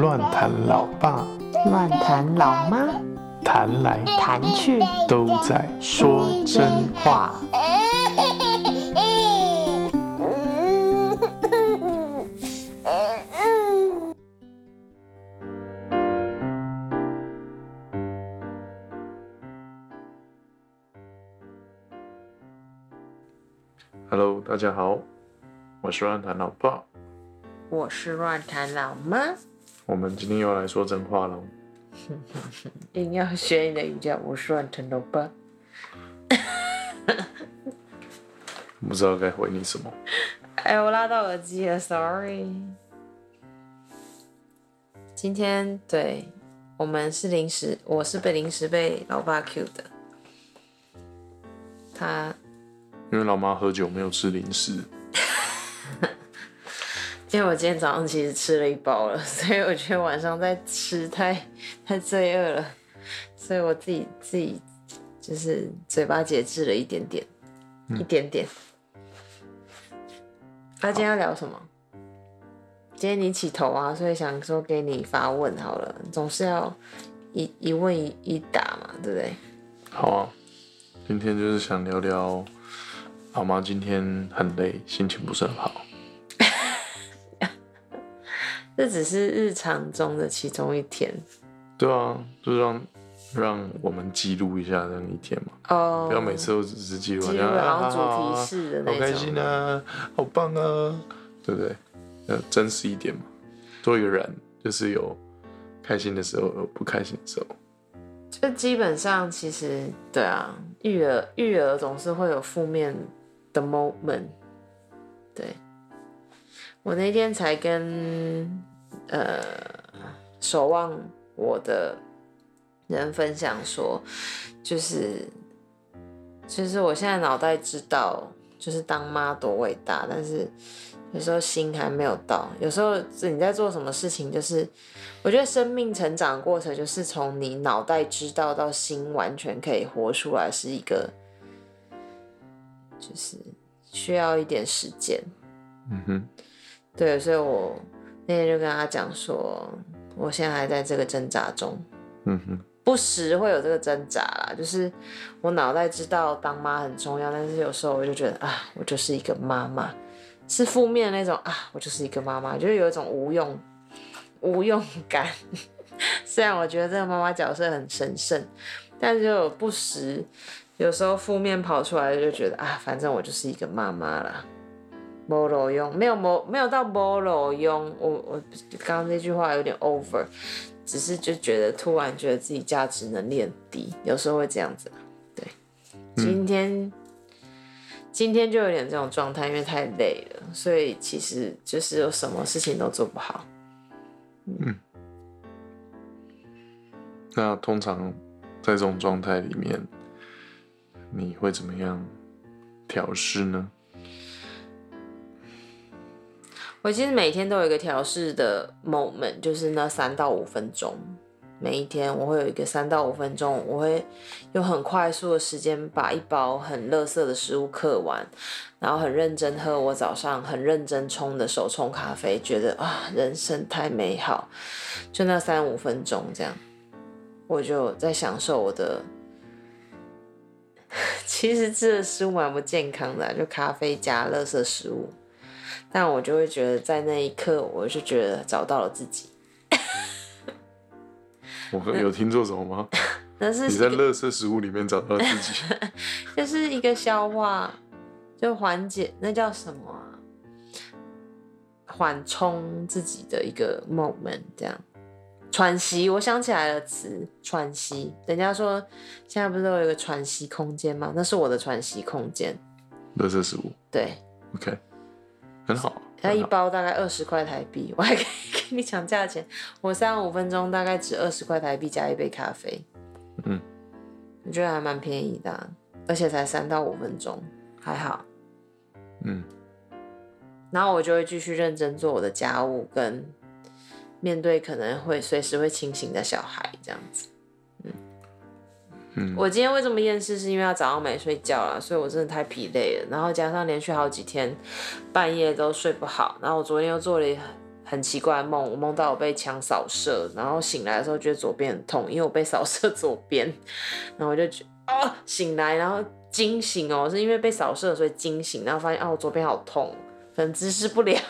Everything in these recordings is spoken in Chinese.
乱谈老爸，乱谈老妈，谈来谈去都在说真话。Hello，大家好，我是乱谈老爸。我是乱谈老妈，我们今天又来说真话喽。硬要学你的语调，我是乱谈老爸。不知道该回你什么。哎，我拉到耳机了，sorry。今天对我们是临时，我是被临时被老爸 Q 的。他因为老妈喝酒没有吃零食，因为我今天早上其实吃了一包了，所以我觉得晚上再吃太太罪恶了，所以我自己自己就是嘴巴节制了一点点，一点点。那、今天要聊什么？今天你起头啊，所以想说给你发问好了，总是要一一问一一答嘛，对不对？好啊。今天就是想聊聊，老妈今天很累，心情不是很好。这只是日常中的其中一天对啊，就让让我们记录一下这样一天嘛，哦。不要每次都只是记录，记录好像主啊题式的那种，好开心啊，好棒啊，对不对？要真实一点嘛，做一个人就是有开心的时候，有不开心的时候。就基本上其实对啊，育儿育儿总是会有负面的 moment。对，我那天才跟呃守望我的人分享说，就是其实我现在脑袋知道，就是当妈多伟大，但是有时候心还没有到。有时候你在做什么事情，就是我觉得生命成长的过程，就是从你脑袋知道到心完全可以活出来，是一个就是需要一点时间。嗯哼，对，所以我那天就跟他讲说，我现在还在这个挣扎中。嗯哼，不时会有这个挣扎啦，就是我脑袋知道当妈很重要，但是有时候我就觉得啊，我就是一个妈妈，是负面的那种啊，我就是一个妈妈，就是有一种无用无用感。虽然我觉得这个妈妈角色很神圣，但是就有不时有时候负面跑出来，就觉得啊，反正我就是一个妈妈啦。没路用，没有没没有到没路用，我我刚刚那句话有点 over，只是就觉得突然觉得自己价值能力很低，有时候会这样子。对，今天、今天就有点这种状态，因为太累了，所以其实就是有什么事情都做不好。那通常在这种状态里面，你会怎么样调试呢？我其实每天都有一个调试的 moment，就是那三到五分钟。每一天我会有一个三到五分钟，我会用很快速的时间把一包很垃圾的食物嗑完，然后很认真喝我早上很认真冲的手冲咖啡，觉得啊人生太美好。就那三五分钟这样，我就在享受我的。其实吃的食物蛮不健康的、就咖啡加垃圾食物。但我就会觉得，在那一刻，我就觉得找到了自己。我有听错什么吗？那是你在垃圾食物里面找到自己，就是一个消化，就缓解，那叫什么啊？缓冲自己的一个 moment，这样喘息。我想起来了词，喘息。人家说现在不是都有一个喘息空间吗？那是我的喘息空间。垃圾食物对，，OK，很好。它一包大概二十块台币，我还可以跟你讲价钱。我三五分钟大概只二十块台币加一杯咖啡，嗯，我觉得还蛮便宜的啊、而且才三到五分钟，还好。嗯，然后我就会继续认真做我的家务，跟面对可能会随时会清醒的小孩这样子。我今天为什么厌世，是因为他早上没睡觉啦，所以我真的太疲累了，然后加上连续好几天半夜都睡不好，然后我昨天又做了很奇怪的梦，我梦到我被枪扫射，然后醒来的时候觉得左边很痛，因为我被扫射左边，然后我就觉啊醒来，然后惊醒哦，是因为被扫射所以惊醒，然后发现啊我左边好痛，可能姿势不良，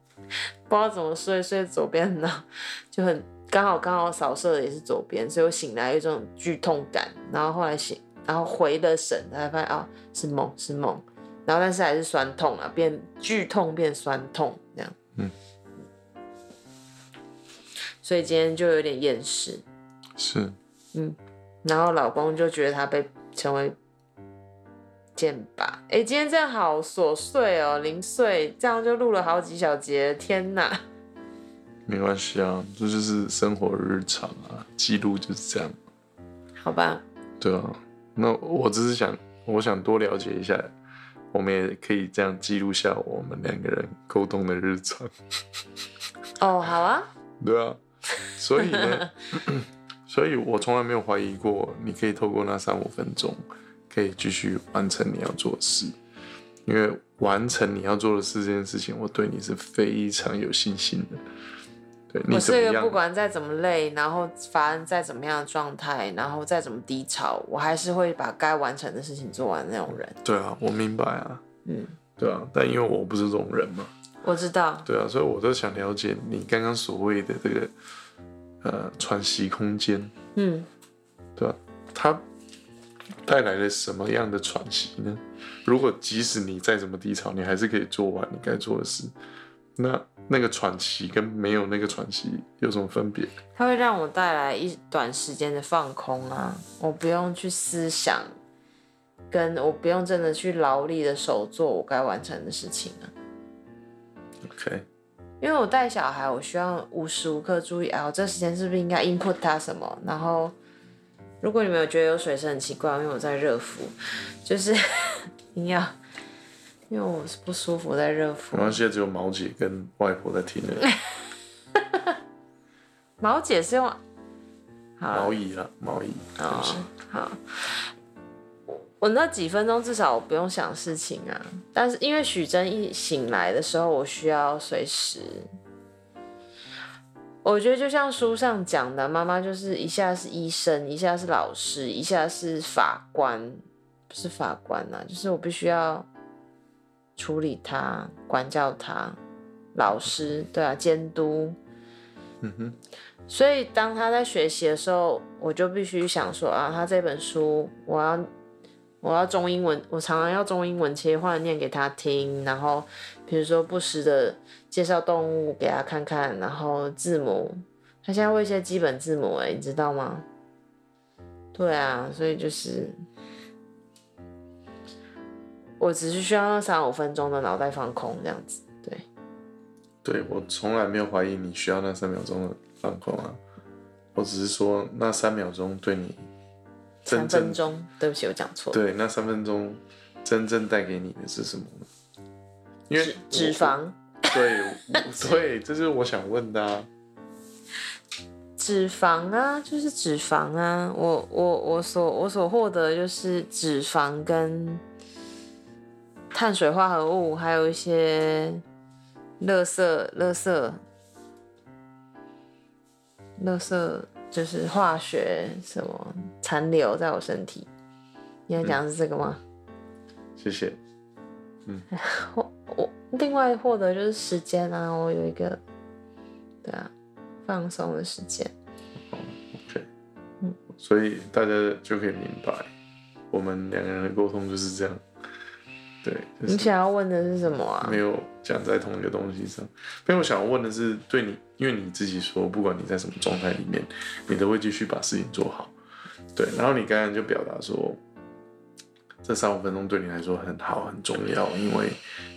不知道怎么睡，睡左边然后就很刚好刚好扫射的也是左边，所以我醒来有一种剧痛感，然后后来醒，然后回了神，才发现啊是梦是梦，然后但是还是酸痛啊，变剧痛变酸痛这样，嗯，所以今天就有点厌世，是。嗯然后老公就觉得他被成为剑拔，哎、今天这样好琐碎哦，零碎，这样就录了好几小节，天哪！没关系啊，这就是生活日常啊，记录就是这样，好吧，对啊。那我只是想，我想多了解一下，我们也可以这样记录下我们两个人沟通的日常，哦，好啊，对啊。所以呢，所以我从来没有怀疑过，你可以透过那三五分钟，可以继续完成你要做的事，因为完成你要做的事这件事情，我对你是非常有信心的。对你我？是一个不管再怎么累，然后发生再怎么样的状态，然后再怎么低潮，我还是会把该完成的事情做完的那种人。对啊，我明白啊，嗯，对啊，但因为我不是这种人嘛，我知道，对啊，所以我都想了解你刚刚所谓的这个呃喘息空间，嗯，对吧、它带来了什么样的喘息呢？如果即使你再怎么低潮，你还是可以做完你该做的事，那那个喘息跟没有那个喘息有什么分别？它会让我带来一短时间的放空啊，我不用去思想，跟我不用真的去劳力的手做我该完成的事情啊。OK，因为我带小孩，我需要无时无刻注意啊，我这时间是不是应该 input 他什么？然后，如果你们有觉得有水声很奇怪，因为我在热敷，就是 你要，因为我是不舒服在热敷没。关系，只有毛姐跟外婆在听而已，毛姐是用，好毛姨啦，毛姨，对不起哦，好，我我那几分钟至少我不用想事情啊。但是因为许真一醒来的时候，我需要随时。我觉得就像书上讲的，妈妈就是一下是医生，一下是老师，一下是法官，不是法官呐、就是我必须要处理他、管教他，老师对啊，监督，嗯哼，所以当他在学习的时候，我就必须想说啊，他这本书我要我要中英文，我常常要中英文切换念给他听，然后比如说不时的介绍动物给他看看，然后字母，他现在会一些基本字母哎，你知道吗？对啊，所以就是我只是需要那三五分钟的脑袋放空这样子，对。对我从来没有怀疑你需要那三秒钟的放空啊，我只是说那三秒钟对你真三分钟，对不起，我讲错了。对那三分钟真正带给你的是什么呢？因为脂肪，对 对，这是我想问的啊。脂肪啊，就是脂肪啊。我我我所我所获得的就是脂肪跟碳水化合物，还有一些垃圾垃圾垃圾，就是化学什么残留在我身体。你要讲的是这个吗？谢谢。嗯 我我另外获得就是时间啊，我有一个对啊放松的时间。OK，嗯所以大家就可以明白，我们两个人的沟通就是这样。对，就是你想要问的是什么啊没？有讲在同一个东西上。因为我想问的是，对你，因为你自己说，不管你在什么状态里面，你都会继续把事情做好。对，然后你刚刚就表达说，这三五分钟对你来说很好，很重要，因为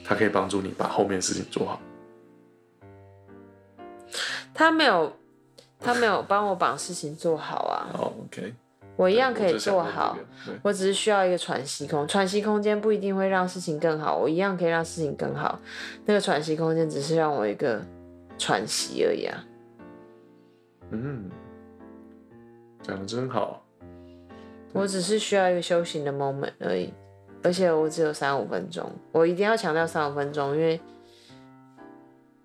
它可以帮助你把后面的事情做好。他没有，他没有帮我把事情做好啊，好，OK，我一样可以做好。这个我只是需要一个喘息空，喘息空间不一定会让事情更好，我一样可以让事情更好。那个喘息空间只是让我一个喘息而已啊。嗯，讲的真好。我只是需要一个修行的 moment 而已，而且我只有三五分钟，我一定要强调三五分钟，因为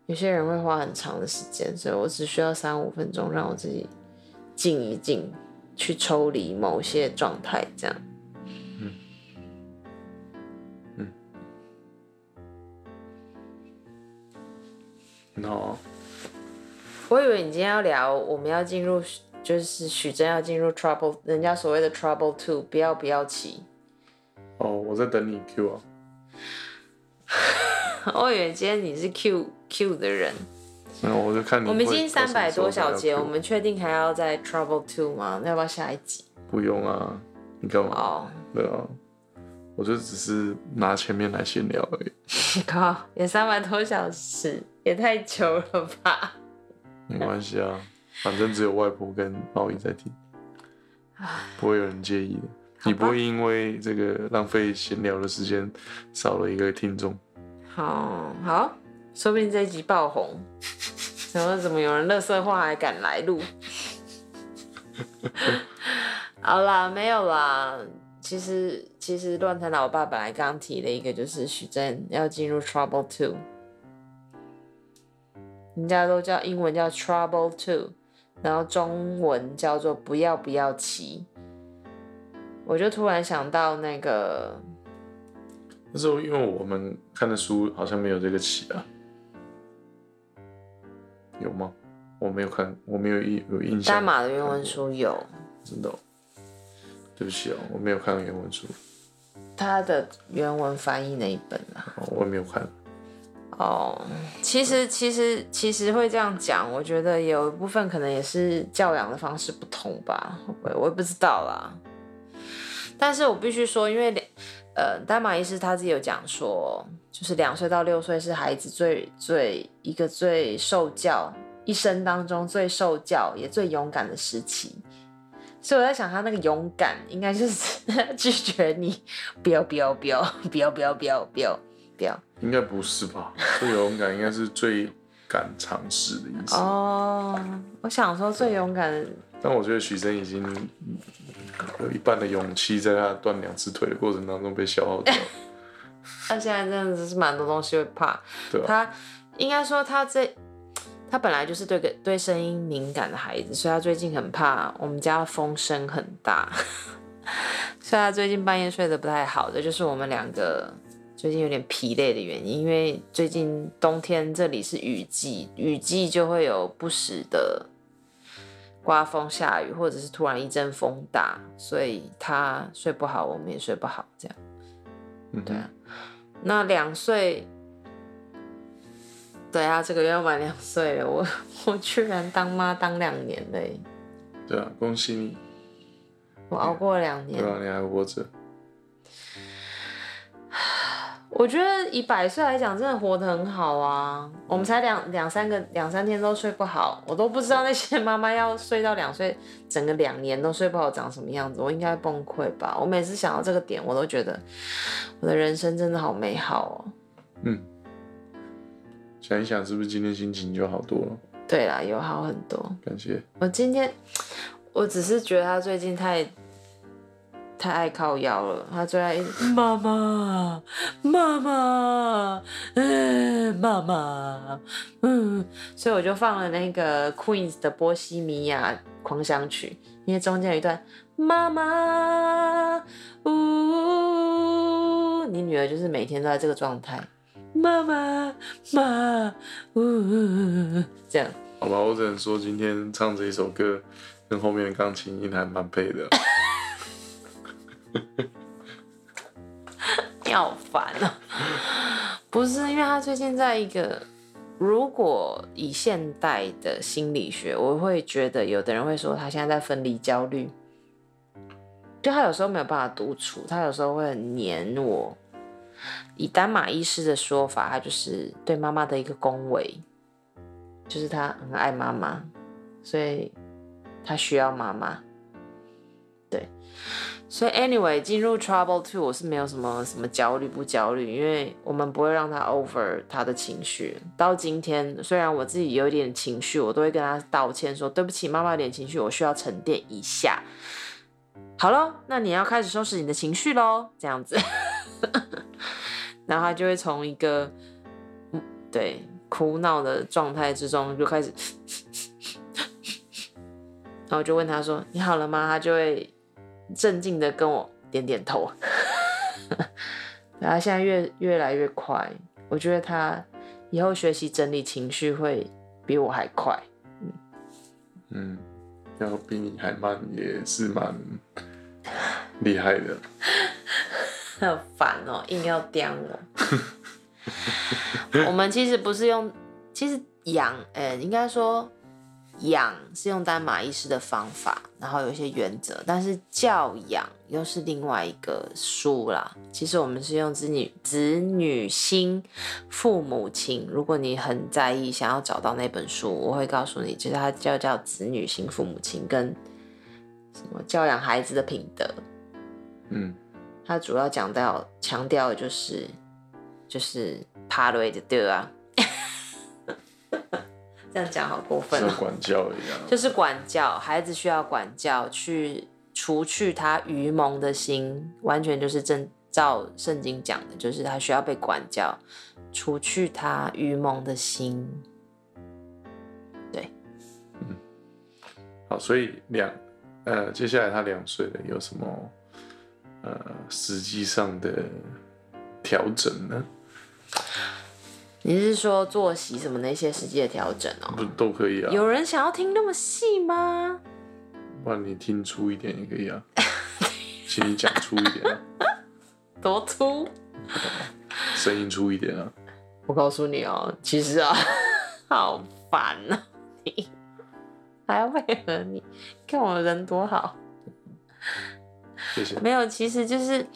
有些人会花很长的时间，所以我只需要三五分钟，让我自己静一静，去抽离某些状态，这样。很好啊。我以为你今天要聊，我们要进入，就是许真要进入 trouble，人家所谓的 trouble two，不要不要起。哦，我在等你 Q 啊。我以为今天你是 Q Q 的人。没有，我就看你。我们已经三百多小小节，我们确定还要再 trouble two 吗？那要不要下一集？不用啊，你干嘛？哦，对啊，我就只是拿前面来闲聊而已。靠，也三百多小时，也太久了吧？没关系啊，反正只有外婆跟猫姨在听，不会有人介意的。你不会因为这个浪费闲聊的时间少了一个听众。好好，说不定这一集爆红，然后怎么有人乐色话还敢来录？好啦，没有啦。其实其实乱谈老爸本来刚提了一个，就是许真要进入 Trouble Two。人家都叫英文叫 Trouble Two，然后中文叫做不要不要骑。我就突然想到那个，那时候因为我们看的书好像没有这个骑啊，有吗？我没有看，我没有印有印象。丹马的原文书有，真的？对不起哦，我没有看原文书。他的原文翻译那一本啊，我也没有看。哦，其实其实其实会这样讲，我觉得有一部分可能也是教养的方式不同吧，我我也不知道啦。但是我必须说，因为两呃，丹马医师他自己有讲说，就是两岁到六岁是孩子最最一个最受教一生当中最受教也最勇敢的时期，所以我在想，他那个勇敢应该就是 拒绝你，不要不要不要不要不要不要不要。应该不是吧？最勇敢应该是最敢尝试的意思。哦，我想说最勇敢的。但我觉得许生已经有一半的勇气在他断两只腿的过程当中被消耗掉。他现在真的是蛮多东西会怕。对啊。他应该说他这他本来就是对个对声音敏感的孩子，所以他最近很怕我们家风声很大，所以他最近半夜睡得不太好。这就是我们两个。最近有点疲累的原因，因为最近冬天这里是雨季，雨季就会有不时的刮风下雨，或者是突然一阵风大，所以他睡不好，我们也睡不好，这样。对啊，那两岁，对啊，这个月要满两岁了，我 我居然当妈当两年嘞。对啊，恭喜你，我熬过两年。对啊，你还活着。我觉得以百岁来讲，真的活得很好啊。我们才两两三个两三天都睡不好，我都不知道那些妈妈要睡到两岁，整个两年都睡不好长什么样子，我应该崩溃吧。我每次想到这个点，我都觉得我的人生真的好美好哦。嗯，想一想，是不是今天心情就好多了？对啦，有好很多。感谢。我今天，我只是觉得他最近太。太爱靠腰了，他最爱妈妈，妈妈，嗯，妈妈，嗯，所以我就放了那个 Queen 的波西米亚狂想曲，因为中间有一段妈妈，呜，你女儿就是每天都在这个状态，妈妈，妈，呜，这样。好吧，我只能说今天唱这一首歌，跟后面的钢琴音还蛮配的。你好烦啊！不是，因为他最近在一个，如果以现代的心理学，我会觉得有的人会说他现在在分离焦虑，就他有时候没有办法独处，他有时候会很黏我。以丹马医师的说法，他就是对妈妈的一个恭维，就是他很爱妈妈，所以他需要妈妈。所以，anyway，进入 trouble two，我是没有什么什么焦虑不焦虑，因为我们不会让他 over 他的情绪。到今天，虽然我自己有一点情绪，我都会跟他道歉，说对不起，妈妈有点情绪，我需要沉淀一下。好了，那你要开始收拾你的情绪喽，这样子，然后他就会从一个嗯对哭闹的状态之中就开始，然后我就问他说：“你好了吗？”他就会镇静的跟我点点头。然后现在越越来越快，我觉得他以后学习整理情绪会比我还快。嗯，要比你还慢也是蛮厉害的。很烦哦，硬要刁我。我们其实不是用，其实养，呃，应该说养是用丹马医师的方法，然后有一些原则，但是教养又是另外一个书啦。其实我们是用子女子女心父母亲，如果你很在意，想要找到那本书，我会告诉你，其实它叫叫子女心父母亲跟什么教养孩子的品德。嗯，它主要讲到强调的就是就是帕瑞的对啊，这样讲好过分管教一样。就是管教孩子需要管教，去除去他愚蒙的心，完全就是正照圣经讲的，就是他需要被管教，除去他愚蒙的心对。好，所以两呃，接下来他两岁了，有什么呃实际上的调整呢？你是说作息什么那些实际的调整哦？不都可以啊？有人想要听那么细吗？不然你听粗一点也可以啊，请你讲粗一点啊，多粗？声音粗一点啊。我告诉你哦，其实啊，好烦啊，你还要配合你，看我人多好。谢谢。没有，其实就是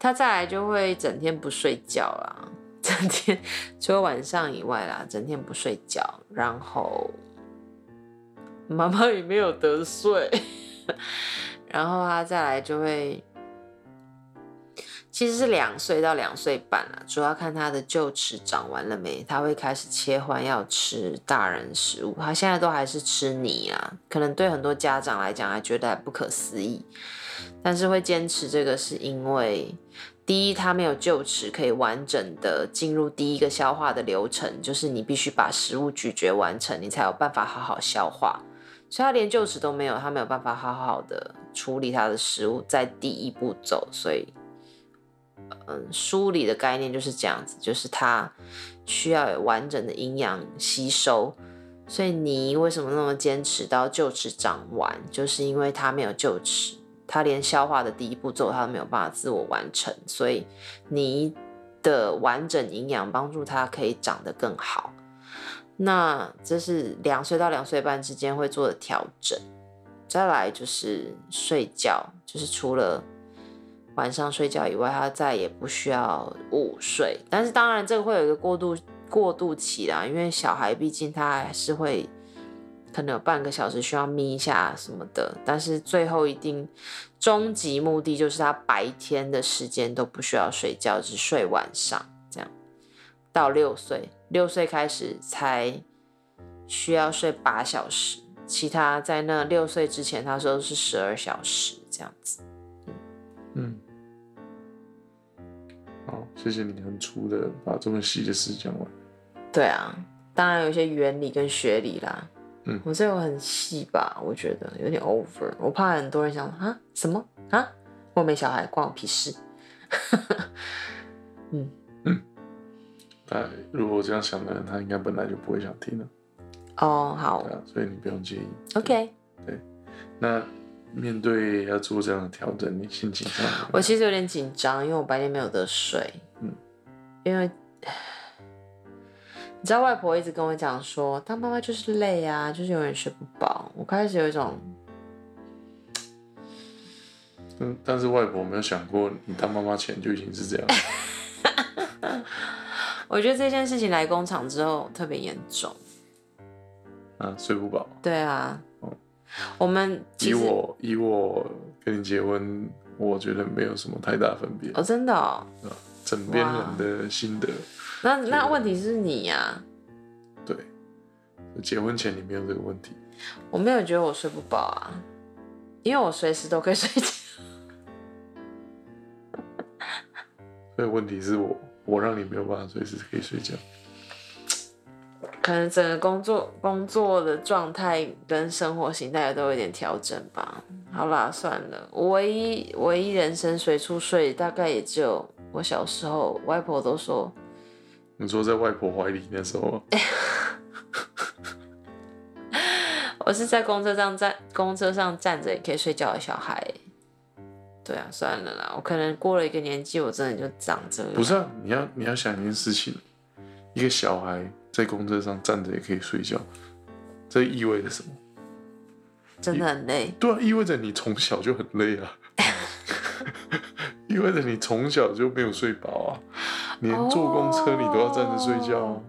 他再来就会整天不睡觉啦，整整天除了晚上以外啦，整天不睡觉，然后妈妈也没有得睡，然后他再来就会。其实是两岁到两岁半啊，主要看他的臼齿长完了没，他会开始切换要吃大人食物。他现在都还是吃泥啊，可能对很多家长来讲还觉得不可思议，但是会坚持这个是因为，第一它没有臼齿可以完整的进入第一个消化的流程，就是你必须把食物咀嚼完成，你才有办法好好消化。所以他连臼齿都没有，他没有办法好好的处理他的食物，在第一步走，所以。嗯，梳理的概念就是这样子，就是它需要有完整的营养吸收。所以你为什么那么坚持到臼齿长完，就是因为它没有臼齿，他连消化的第一步骤他都没有办法自我完成。所以你的完整营养帮助他可以长得更好。那这是两岁到两岁半之间会做的调整。再来就是睡觉，就是除了。晚上睡觉以外，他再也不需要午睡。但是当然，这个会有一个过渡过渡期啦，因为小孩毕竟他还是会可能有半个小时需要眯一下什么的。但是最后一定终极目的就是他白天的时间都不需要睡觉，只睡晚上这样。到六岁，六岁开始才需要睡八小时，其他在那六岁之前，他说是十二小时这样子。嗯。好，谢谢你很粗的把这么细的事讲完。对啊，当然有一些原理跟学理啦。嗯，我这个很细吧？我觉得有点 over，我怕很多人想啊什么啊，我没小孩关我屁事。嗯 嗯，但如果这样想的人，他应该本来就不会想听了。哦，好。对啊，所以你不用介意。OK。对，那。面对要做这样的调整，你心情上？我其实有点紧张，因为我白天没有得睡。嗯，因为你知道，外婆一直跟我讲说，当妈妈就是累啊，就是永远睡不饱。我开始有一种……嗯，但是外婆没有想过，你当妈妈前就已经是这样。我觉得这件事情来工厂之后特别严重。啊，睡不饱。对啊。我们以我以我跟你结婚，我觉得没有什么太大分别哦，真的哦，枕边人的心得。那那问题是你呀。对结婚前你没有这个问题。我没有觉得我睡不饱啊因为我随时都可以睡觉。所以问题是我我让你没有办法随时可以睡觉。可能整个工作工作的状态跟生活形态都有点调整吧。好啦算了我唯一唯一人生随处睡大概也只有我小时候外婆都说你说在外婆怀里那时候，我是在公车上站，公车上站着也可以睡觉的小孩。对啊，算了啦，我可能过了一个年纪，我真的就长这样。不是啊，你要你要想一件事情，一个小孩在公车上站着也可以睡觉，这意味着什么？真的很累。对啊，意味着你从小就很累啊 意味着你从小就没有睡饱啊，连坐公车你都要站着睡觉啊。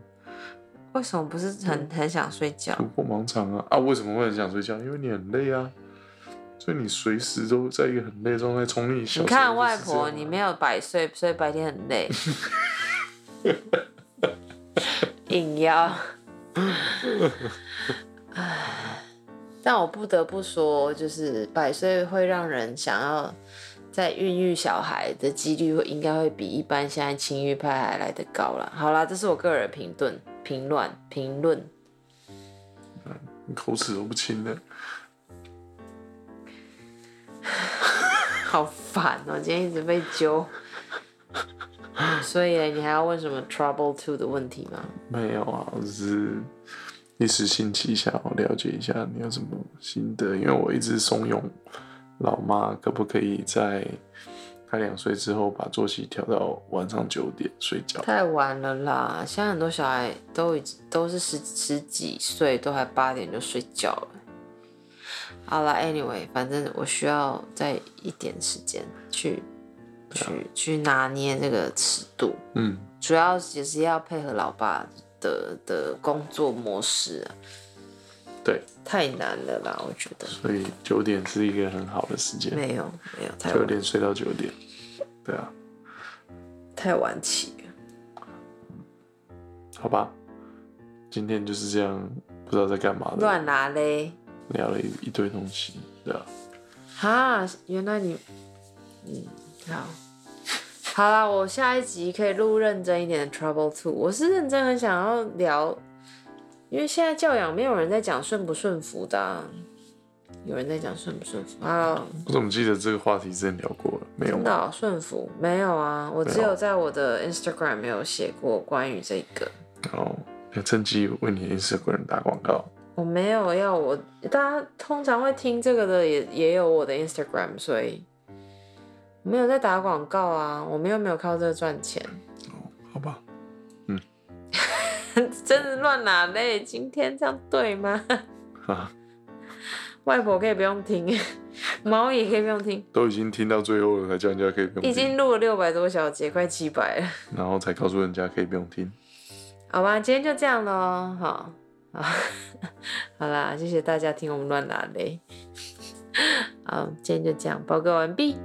为什么不是很很想睡觉？突破盲肠啊啊！为什么会很想睡觉？因为你很累啊，所以你随时都在一个很累的状态。从你小你看外婆，你没有百岁，所以白天很累，硬要。唉但我不得不说，就是百岁会让人想要在孕育小孩的几率会应该会比一般现在轻育派还来得高啦。好啦，这是我个人评论、评论、评论。你口齿都不清的。好烦哦、今天一直被揪。所以你还要问什么 trouble two 的问题吗？没有啊，我只是一时兴起想要了解一下你有什么心得，因为我一直怂恿老妈可不可以在她两岁之后把作息调到晚上九点睡觉。太晚了啦！现在很多小孩都已经都是十十几岁，都还八点就睡觉了。好啦 a n y w a y 反正我需要再一点时间去去去拿捏这个尺度，嗯，主要也是要配合老爸的的工作模式啊，对，太难了啦，我觉得。所以九点是一个很好的时间，没有没有，太九点睡到九点。对啊，太晚起了。好吧，今天就是这样，不知道在干嘛的，乱拿嘞！聊了一一堆东西，对啊，哈，原来你，嗯，好，好啦，我下一集可以录认真一点的 Trouble Two。我是认真很想要聊，因为现在教养没有人在讲顺不顺服的啊、有人在讲顺不顺服啊？我怎么记得这个话题之前聊过了？没有吗？真的哦、顺服没有啊？我只有有在我的 Instagram 没有写过关于这个。然后要趁机为你 Instagram 打广告。我没有要我，大家通常会听这个的也也有我的 Instagram，所以没有在打广告啊，我们又没有靠这个赚钱，哦好吧，真的乱拿嘞！今天这样对吗？啊，外婆可以不用听，猫也可以不用听，都已经听到最后了，才叫人家可以不已用听，经录了六百多小节，快七百了，然后才告诉人家可以不用听。好吧，今天就这样喽，好，好，好啦，谢谢大家听我们乱拿嘞，好，今天就这样，报告完毕。